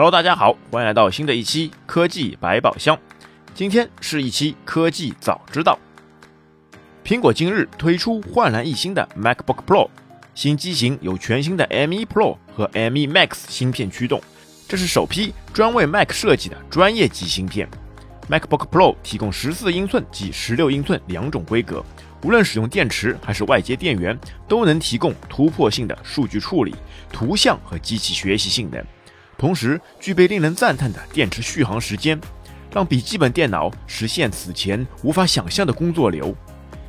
Hello，大家好，欢迎来到新的一期科技百宝箱。今天是一期科技早知道。苹果今日推出焕然一新的 MacBook Pro，新机型有全新的 M1 Pro 和 M1 Max 芯片驱动，这是首批专为 Mac 设计的专业级芯片。MacBook Pro 提供十四英寸及十六英寸两种规格，无论使用电池还是外接电源，都能提供突破性的数据处理、图像和机器学习性能，同时具备令人赞叹的电池续航时间，让笔记本电脑实现此前无法想象的工作流。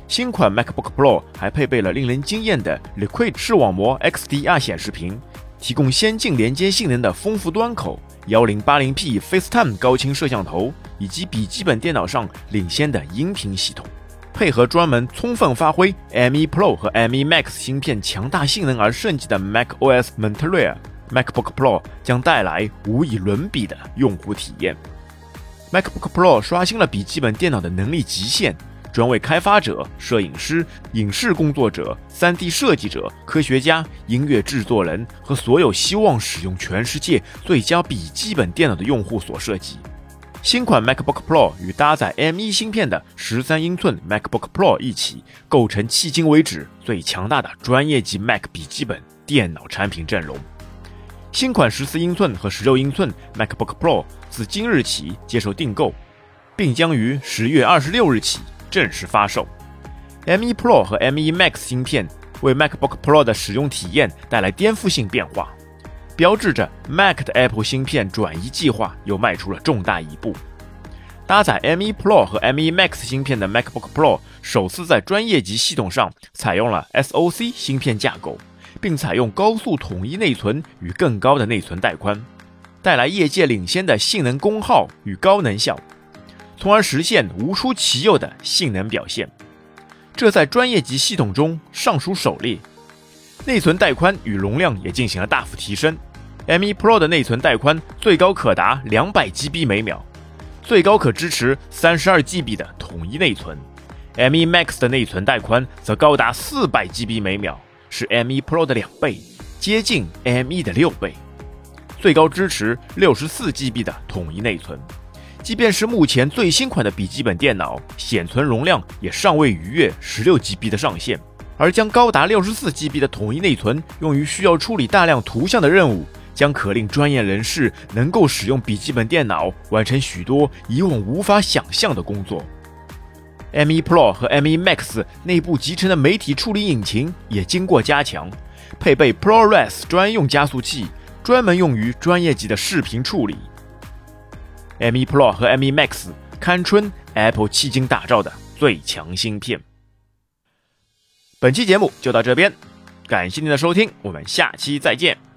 新款 MacBook Pro 还配备了令人惊艳的 Liquid 视网膜 XDR 显示屏，提供先进连接性能的丰富端口。幺零八零 P FaceTime 高清摄像头，以及笔记本电脑上领先的音频系统，配合专门充分发挥 M1 Pro 和 M1 Max 芯片强大性能而设计的 macOS Monterey MacBook Pro 将带来无以伦比的用户体验。MacBook Pro 刷新了笔记本电脑的能力极限。专为开发者、摄影师、影视工作者、3D 设计者、科学家、音乐制作人和所有希望使用全世界最佳笔记本电脑的用户所设计。新款 MacBook Pro 与搭载 M1 芯片的13英寸 MacBook Pro 一起，构成迄今为止最强大的专业级 Mac 笔记本电脑产品阵容。新款14英寸和16英寸 MacBook Pro 自今日起接受订购，并将于10月26日起。正式发售，M1 Pro 和 M1 Max 芯片为 MacBook Pro 的使用体验带来颠覆性变化，标志着 Mac 的 Apple 芯片转移计划又迈出了重大一步。搭载 M1 Pro 和 M1 Max 芯片的 MacBook Pro 首次在专业级系统上采用了 SoC 芯片架构，并采用高速统一内存与更高的内存带宽，带来业界领先的性能功耗与高能效。从而实现无出其右的性能表现，这在专业级系统中尚属首例。内存带宽与容量也进行了大幅提升。M1 Pro 的内存带宽最高可达两百 GB 每秒，最高可支持三十二 GB 的统一内存。M1 Max 的内存带宽则高达四百 GB 每秒，是 M1 Pro 的两倍，接近 M1 的六倍，最高支持六十四 GB 的统一内存。即便是目前最新款的笔记本电脑，显存容量也尚未逾越十六 GB 的上限，而将高达六十四 GB 的统一内存用于需要处理大量图像的任务，将可令专业人士能够使用笔记本电脑完成许多以往无法想象的工作。M1 Pro 和 M1 Max 内部集成的媒体处理引擎也经过加强，配备 ProRes 专用加速器，专门用于专业级的视频处理。M1 Pro 和 M1 Max 堪称 Apple 迄今打造的最强芯片。本期节目就到这边，感谢您的收听，我们下期再见。